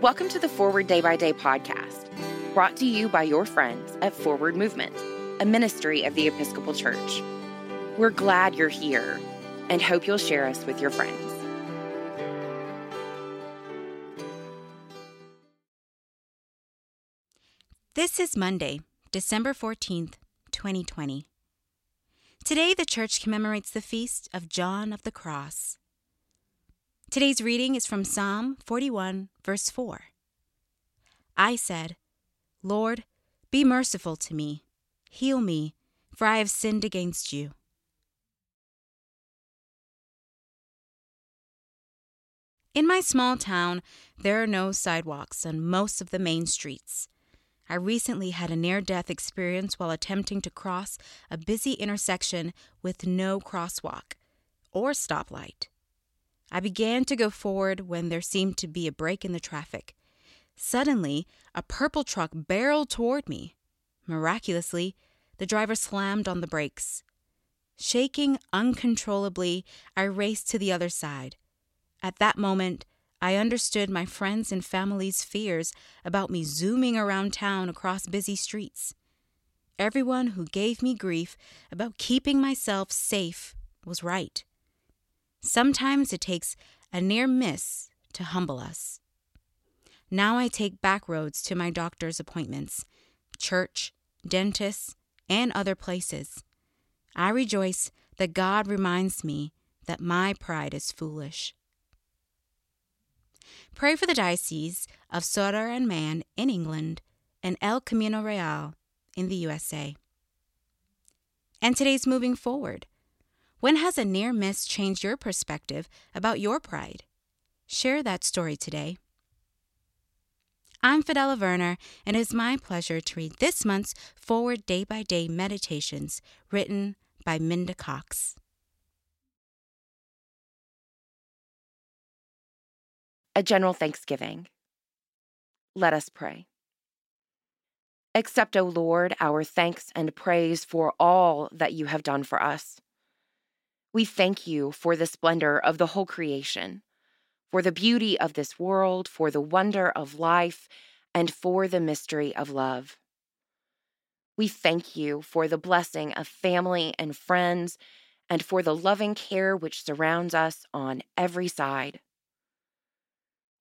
Welcome to the Forward Day by Day podcast, brought to you by your friends at Forward Movement, a ministry of the Episcopal Church. We're glad you're here and hope you'll share us with your friends. This is Monday, December 14th, 2020. Today, the church commemorates the feast of John of the Cross. Today's reading is from Psalm 41, verse 4. I said, Lord, be merciful to me, heal me, for I have sinned against you. In my small town, there are no sidewalks on most of the main streets. I recently had a near death experience while attempting to cross a busy intersection with no crosswalk or stoplight. I began to go forward when there seemed to be a break in the traffic. Suddenly, a purple truck barreled toward me. Miraculously, the driver slammed on the brakes. Shaking uncontrollably, I raced to the other side. At that moment, I understood my friends' and family's fears about me zooming around town across busy streets. Everyone who gave me grief about keeping myself safe was right. Sometimes it takes a near miss to humble us. Now I take back roads to my doctor's appointments, church, dentists, and other places. I rejoice that God reminds me that my pride is foolish. Pray for the Diocese of Sodor and Man in England and El Camino Real in the USA. And today's moving forward. When has a near miss changed your perspective about your pride? Share that story today. I'm Fidela Werner, and it is my pleasure to read this month's Forward Day by Day Meditations written by Minda Cox. a general thanksgiving. Let us pray. Accept, O Lord, our thanks and praise for all that you have done for us. We thank you for the splendor of the whole creation, for the beauty of this world, for the wonder of life, and for the mystery of love. We thank you for the blessing of family and friends, and for the loving care which surrounds us on every side.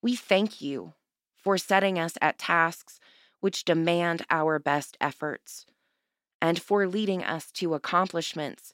We thank you for setting us at tasks which demand our best efforts, and for leading us to accomplishments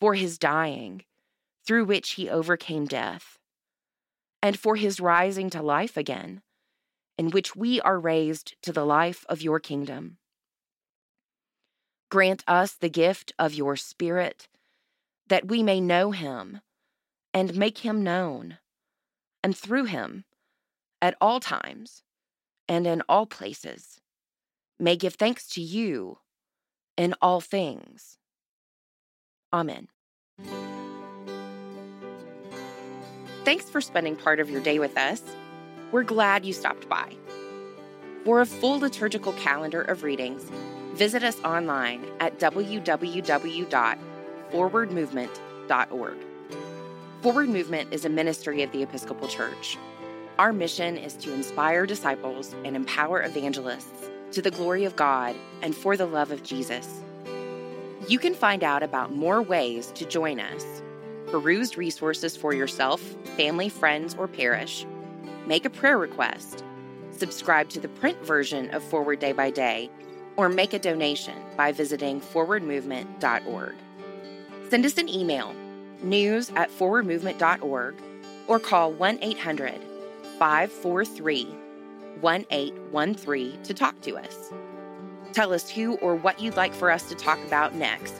for his dying, through which he overcame death, and for his rising to life again, in which we are raised to the life of your kingdom. Grant us the gift of your Spirit, that we may know him and make him known and through him, at all times and in all places, may give thanks to you in all things. Amen. Thanks for spending part of your day with us. We're glad you stopped by. For a full liturgical calendar of readings, visit us online at www.forwardmovement.org. Forward Movement is a ministry of the Episcopal Church. Our mission is to inspire disciples and empower evangelists to the glory of God and for the love of Jesus. You can find out about more ways to join us, peruse resources for yourself, family, friends, or parish, make a prayer request, subscribe to the print version of Forward Day by Day, or make a donation by visiting forwardmovement.org. Send us an email news at forwardmovement.org, or call 1 800 543 1813 to talk to us. Tell us who or what you'd like for us to talk about next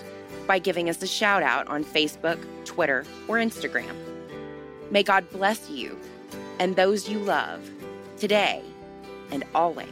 by giving us a shout out on Facebook, Twitter, or Instagram. May God bless you and those you love today and always.